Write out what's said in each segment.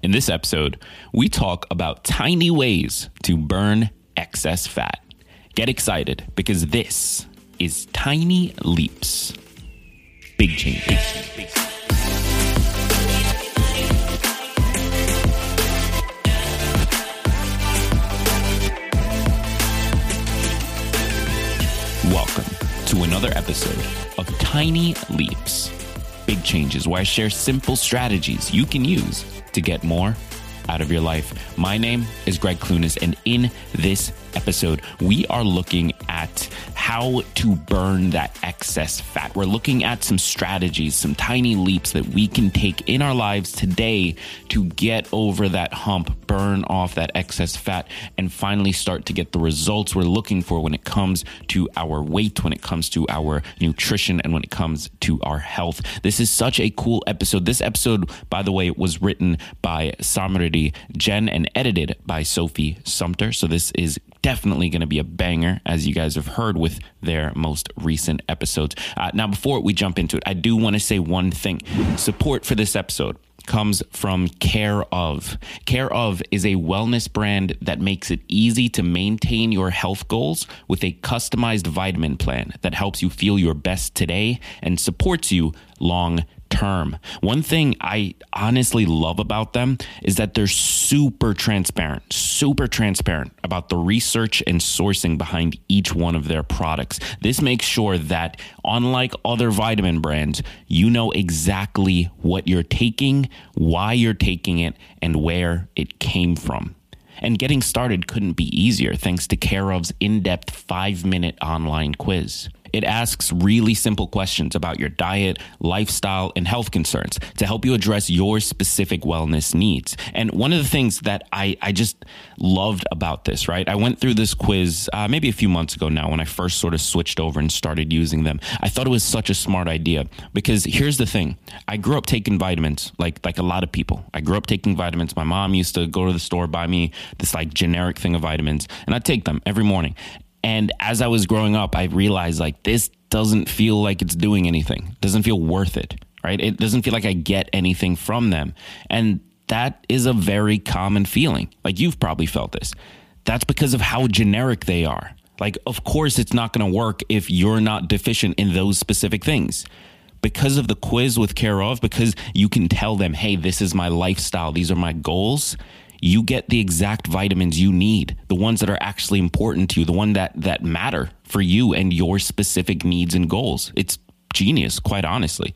In this episode, we talk about tiny ways to burn excess fat. Get excited because this is Tiny Leaps. Big change. Welcome to another episode of Tiny Leaps. Big Changes, where I share simple strategies you can use to get more out of your life. My name is Greg Clunis, and in this episode, we are looking at how to burn that excess fat. We're looking at some strategies, some tiny leaps that we can take in our lives today to get over that hump, burn off that excess fat, and finally start to get the results we're looking for when it comes to our weight, when it comes to our nutrition, and when it comes to our health. This is such a cool episode. This episode, by the way, was written by Samridhi Jain and edited by Sophie Sumpter. So this is definitely going to be a banger, as you guys have heard with their most recent episodes. Uh, now, before we jump into it, I do want to say one thing support for this episode comes from Care of. Care of is a wellness brand that makes it easy to maintain your health goals with a customized vitamin plan that helps you feel your best today and supports you long term. One thing I honestly love about them is that they're super transparent, super transparent about the research and sourcing behind each one of their products. This makes sure that, unlike other vitamin brands, you know exactly what you're taking, why you're taking it, and where it came from. And getting started couldn't be easier thanks to Care of's in depth five minute online quiz. It asks really simple questions about your diet, lifestyle, and health concerns to help you address your specific wellness needs. And one of the things that I, I just loved about this, right? I went through this quiz uh, maybe a few months ago now when I first sort of switched over and started using them. I thought it was such a smart idea because here's the thing I grew up taking vitamins like, like a lot of people. I grew up taking vitamins. My mom used to go to the store, buy me this like generic thing of vitamins, and I'd take them every morning. And as I was growing up, I realized like this doesn't feel like it's doing anything. It doesn't feel worth it, right? It doesn't feel like I get anything from them. And that is a very common feeling. Like you've probably felt this. That's because of how generic they are. Like, of course, it's not going to work if you're not deficient in those specific things. Because of the quiz with Care of, because you can tell them, hey, this is my lifestyle, these are my goals, you get the exact vitamins you need, the ones that are actually important to you, the one that that matter for you and your specific needs and goals. It's genius, quite honestly.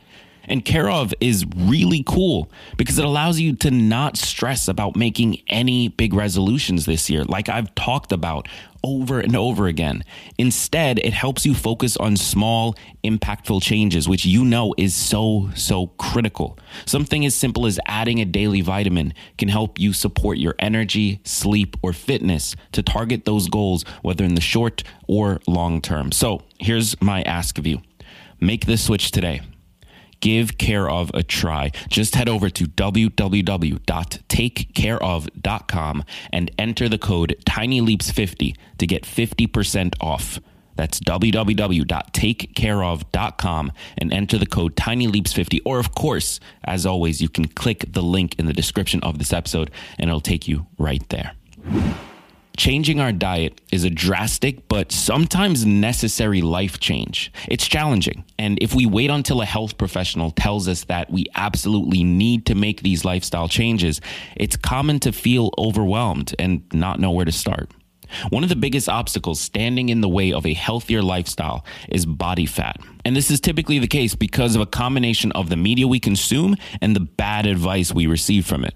And Care of is really cool because it allows you to not stress about making any big resolutions this year, like I've talked about over and over again. Instead, it helps you focus on small, impactful changes, which you know is so, so critical. Something as simple as adding a daily vitamin can help you support your energy, sleep, or fitness to target those goals, whether in the short or long term. So here's my ask of you make this switch today give care of a try. Just head over to www.takecareof.com and enter the code tinyleaps50 to get 50% off. That's www.takecareof.com and enter the code tinyleaps50. Or, of course, as always, you can click the link in the description of this episode and it'll take you right there. Changing our diet is a drastic but sometimes necessary life change. It's challenging. And if we wait until a health professional tells us that we absolutely need to make these lifestyle changes, it's common to feel overwhelmed and not know where to start. One of the biggest obstacles standing in the way of a healthier lifestyle is body fat. And this is typically the case because of a combination of the media we consume and the bad advice we receive from it.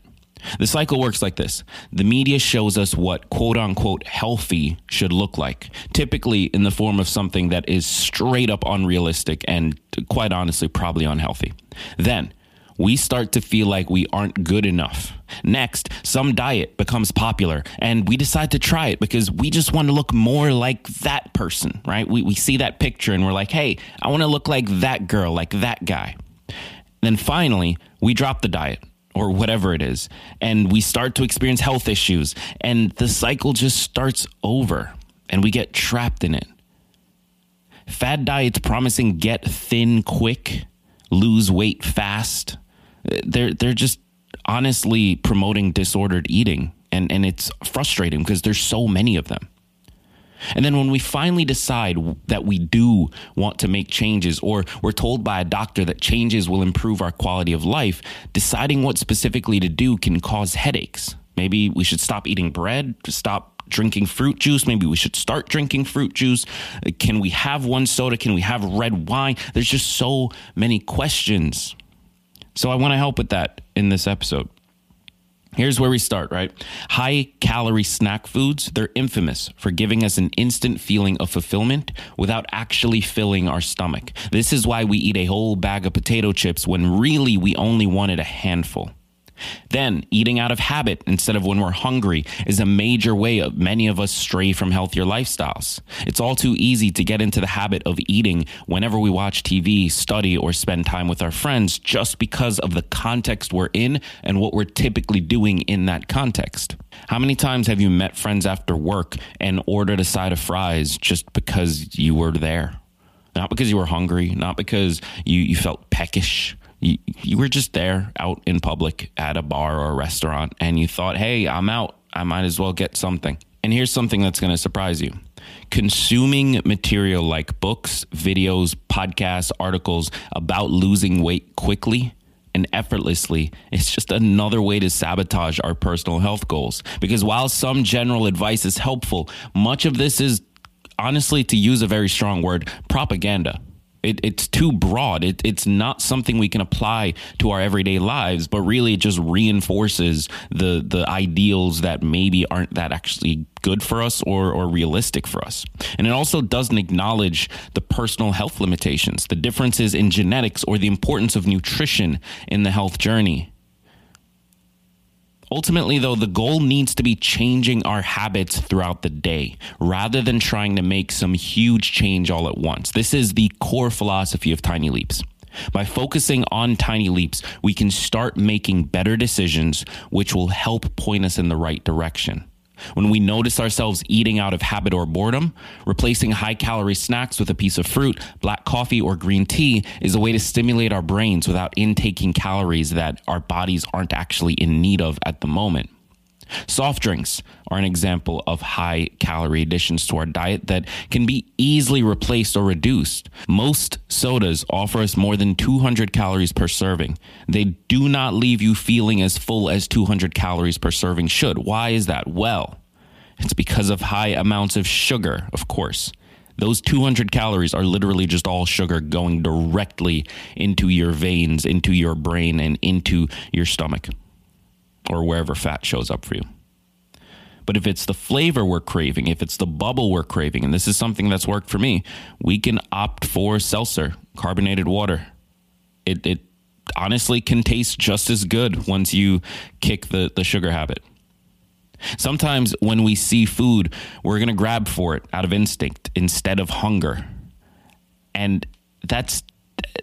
The cycle works like this the media shows us what quote unquote healthy should look like, typically in the form of something that is straight up unrealistic and quite honestly, probably unhealthy. Then, we start to feel like we aren't good enough. Next, some diet becomes popular and we decide to try it because we just want to look more like that person, right? We, we see that picture and we're like, hey, I want to look like that girl, like that guy. Then finally, we drop the diet or whatever it is, and we start to experience health issues, and the cycle just starts over and we get trapped in it. Fad diets promising get thin quick, lose weight fast. They're they're just honestly promoting disordered eating and and it's frustrating because there's so many of them. And then when we finally decide that we do want to make changes, or we're told by a doctor that changes will improve our quality of life, deciding what specifically to do can cause headaches. Maybe we should stop eating bread, stop drinking fruit juice. Maybe we should start drinking fruit juice. Can we have one soda? Can we have red wine? There's just so many questions. So I want to help with that in this episode. Here's where we start, right? High calorie snack foods, they're infamous for giving us an instant feeling of fulfillment without actually filling our stomach. This is why we eat a whole bag of potato chips when really we only wanted a handful. Then, eating out of habit instead of when we're hungry is a major way of many of us stray from healthier lifestyles. It's all too easy to get into the habit of eating whenever we watch TV, study, or spend time with our friends just because of the context we're in and what we're typically doing in that context. How many times have you met friends after work and ordered a side of fries just because you were there? Not because you were hungry, not because you, you felt peckish, you, you were just there out in public at a bar or a restaurant and you thought, hey, I'm out. I might as well get something. And here's something that's going to surprise you consuming material like books, videos, podcasts, articles about losing weight quickly and effortlessly is just another way to sabotage our personal health goals. Because while some general advice is helpful, much of this is honestly, to use a very strong word, propaganda. It, it's too broad. It, it's not something we can apply to our everyday lives, but really it just reinforces the the ideals that maybe aren't that actually good for us or, or realistic for us. And it also doesn't acknowledge the personal health limitations, the differences in genetics, or the importance of nutrition in the health journey. Ultimately, though, the goal needs to be changing our habits throughout the day rather than trying to make some huge change all at once. This is the core philosophy of Tiny Leaps. By focusing on tiny leaps, we can start making better decisions, which will help point us in the right direction. When we notice ourselves eating out of habit or boredom, replacing high calorie snacks with a piece of fruit, black coffee, or green tea is a way to stimulate our brains without intaking calories that our bodies aren't actually in need of at the moment. Soft drinks are an example of high calorie additions to our diet that can be easily replaced or reduced. Most sodas offer us more than 200 calories per serving. They do not leave you feeling as full as 200 calories per serving should. Why is that? Well, it's because of high amounts of sugar, of course. Those 200 calories are literally just all sugar going directly into your veins, into your brain, and into your stomach or wherever fat shows up for you. But if it's the flavor we're craving, if it's the bubble we're craving, and this is something that's worked for me, we can opt for seltzer, carbonated water. It, it honestly can taste just as good once you kick the, the sugar habit. Sometimes when we see food, we're going to grab for it out of instinct instead of hunger. And that's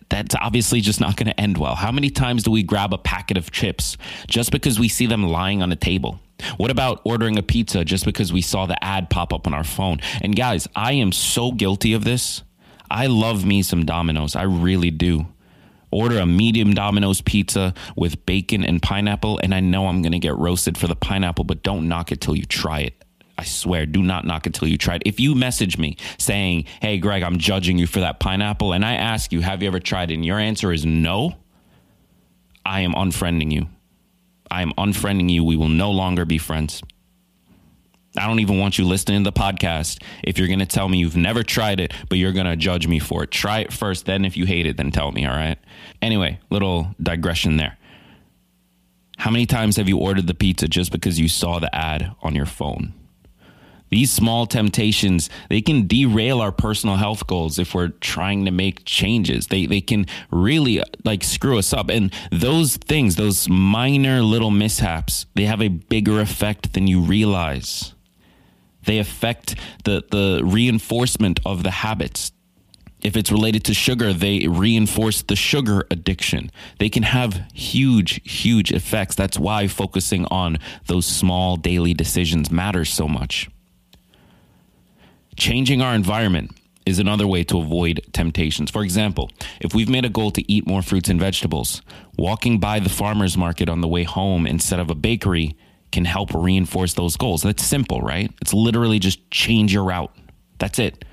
that's obviously just not going to end well. How many times do we grab a packet of chips just because we see them lying on a table? What about ordering a pizza just because we saw the ad pop up on our phone? And guys, I am so guilty of this. I love me some Domino's. I really do. Order a medium Domino's pizza with bacon and pineapple, and I know I'm going to get roasted for the pineapple, but don't knock it till you try it. I swear, do not knock until you try it. If you message me saying, Hey, Greg, I'm judging you for that pineapple, and I ask you, Have you ever tried it? And your answer is no, I am unfriending you. I am unfriending you. We will no longer be friends. I don't even want you listening to the podcast if you're going to tell me you've never tried it, but you're going to judge me for it. Try it first. Then, if you hate it, then tell me. All right. Anyway, little digression there. How many times have you ordered the pizza just because you saw the ad on your phone? These small temptations they can derail our personal health goals if we're trying to make changes they they can really like screw us up and those things those minor little mishaps they have a bigger effect than you realize they affect the the reinforcement of the habits if it's related to sugar, they reinforce the sugar addiction. They can have huge, huge effects. That's why focusing on those small daily decisions matters so much. Changing our environment is another way to avoid temptations. For example, if we've made a goal to eat more fruits and vegetables, walking by the farmer's market on the way home instead of a bakery can help reinforce those goals. That's simple, right? It's literally just change your route. That's it.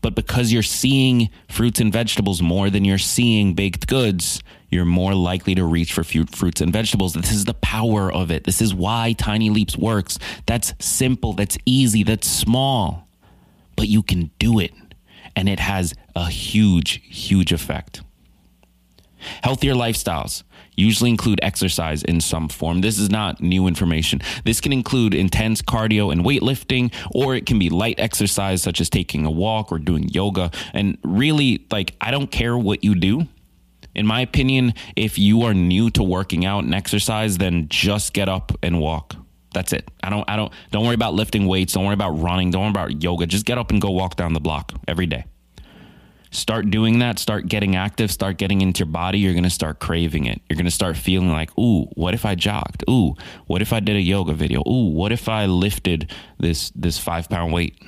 But because you're seeing fruits and vegetables more than you're seeing baked goods, you're more likely to reach for fruits and vegetables. This is the power of it. This is why Tiny Leaps works. That's simple, that's easy, that's small, but you can do it. And it has a huge, huge effect. Healthier lifestyles usually include exercise in some form. This is not new information. This can include intense cardio and weightlifting, or it can be light exercise such as taking a walk or doing yoga. And really, like, I don't care what you do. In my opinion, if you are new to working out and exercise, then just get up and walk. That's it. I don't I don't don't worry about lifting weights, don't worry about running, don't worry about yoga. Just get up and go walk down the block every day start doing that, start getting active, start getting into your body, you're going to start craving it. You're going to start feeling like, ooh, what if I jogged? Ooh, what if I did a yoga video? Ooh, what if I lifted this this five pound weight?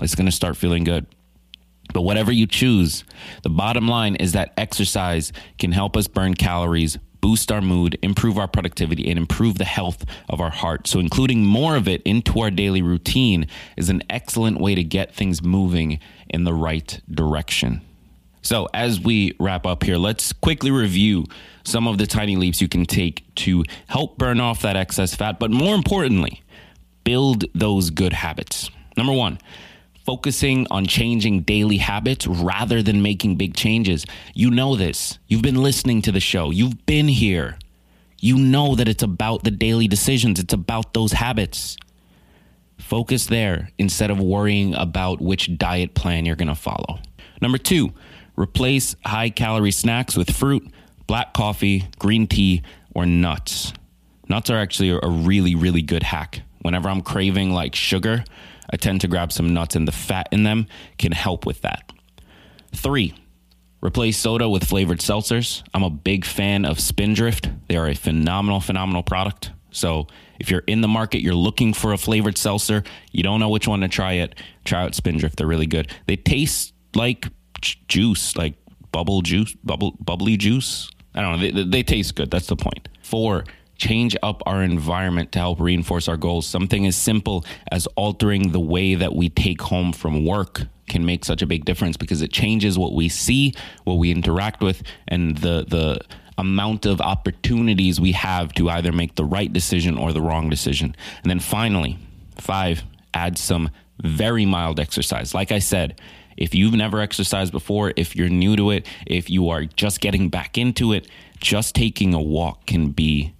It's going to start feeling good. But whatever you choose, the bottom line is that exercise can help us burn calories boost our mood, improve our productivity, and improve the health of our heart. So, including more of it into our daily routine is an excellent way to get things moving in the right direction. So, as we wrap up here, let's quickly review some of the tiny leaps you can take to help burn off that excess fat, but more importantly, build those good habits. Number one, focusing on changing daily habits rather than making big changes. You know this. You've been listening to the show, you've been here. You know that it's about the daily decisions, it's about those habits. Focus there instead of worrying about which diet plan you're going to follow. Number two, replace high calorie snacks with fruit, black coffee, green tea, or nuts. Nuts are actually a really, really good hack. Whenever I'm craving like sugar, I tend to grab some nuts, and the fat in them can help with that. Three, replace soda with flavored seltzers. I'm a big fan of Spindrift. They are a phenomenal, phenomenal product. So if you're in the market, you're looking for a flavored seltzer, you don't know which one to try it, try out Spindrift. They're really good. They taste like juice, like bubble juice, bubble bubbly juice. I don't know. They, they taste good. That's the point. Four, change up our environment to help reinforce our goals. Something as simple as altering the way that we take home from work can make such a big difference because it changes what we see, what we interact with, and the the amount of opportunities we have to either make the right decision or the wrong decision. And then finally, five, add some very mild exercise. Like I said, if you've never exercised before, if you're new to it, if you are just getting back into it, just taking a walk can be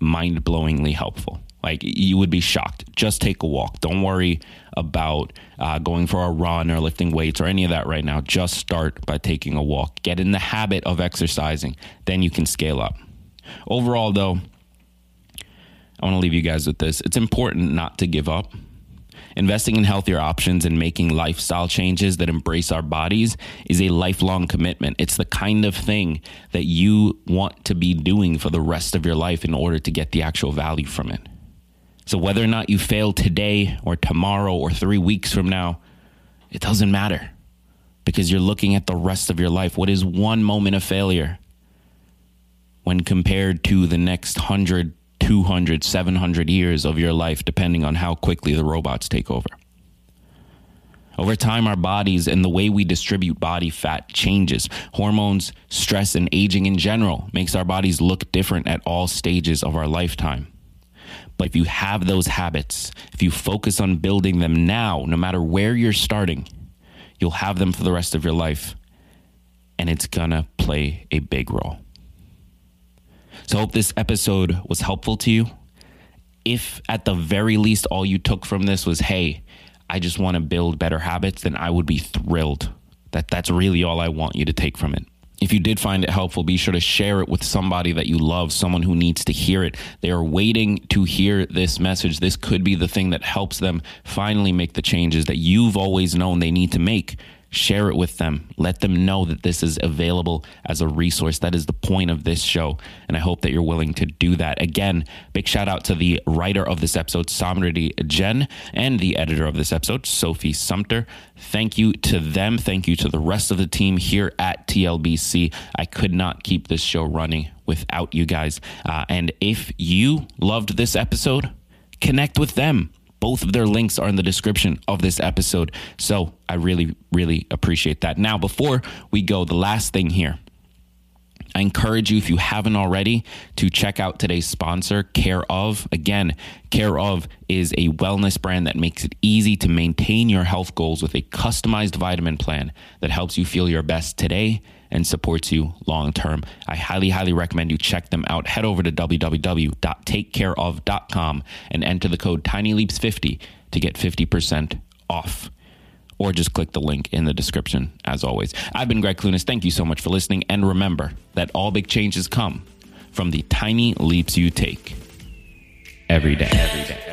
mind blowingly helpful. Like you would be shocked. Just take a walk. Don't worry about uh, going for a run or lifting weights or any of that right now. Just start by taking a walk. Get in the habit of exercising. Then you can scale up. Overall, though, I want to leave you guys with this. It's important not to give up. Investing in healthier options and making lifestyle changes that embrace our bodies is a lifelong commitment. It's the kind of thing that you want to be doing for the rest of your life in order to get the actual value from it. So, whether or not you fail today or tomorrow or three weeks from now, it doesn't matter because you're looking at the rest of your life. What is one moment of failure when compared to the next 100, 200, 700 years of your life, depending on how quickly the robots take over. Over time, our bodies and the way we distribute body fat changes. Hormones, stress, and aging in general makes our bodies look different at all stages of our lifetime. But if you have those habits, if you focus on building them now, no matter where you're starting, you'll have them for the rest of your life. And it's gonna play a big role. So I hope this episode was helpful to you. if at the very least all you took from this was, hey, I just want to build better habits, then I would be thrilled. That that's really all I want you to take from it. If you did find it helpful, be sure to share it with somebody that you love, someone who needs to hear it. They are waiting to hear this message. This could be the thing that helps them finally make the changes that you've always known they need to make share it with them. Let them know that this is available as a resource. That is the point of this show. And I hope that you're willing to do that. Again, big shout out to the writer of this episode, Samridhi Jain, and the editor of this episode, Sophie Sumpter. Thank you to them. Thank you to the rest of the team here at TLBC. I could not keep this show running without you guys. Uh, and if you loved this episode, connect with them both of their links are in the description of this episode. So I really, really appreciate that. Now, before we go, the last thing here. I encourage you, if you haven't already, to check out today's sponsor, Care of. Again, Care of is a wellness brand that makes it easy to maintain your health goals with a customized vitamin plan that helps you feel your best today and supports you long term. I highly, highly recommend you check them out. Head over to www.takecareof.com and enter the code TinyLeaps50 to get 50% off. Or just click the link in the description, as always. I've been Greg Clunis. Thank you so much for listening. And remember that all big changes come from the tiny leaps you take every day. Every day.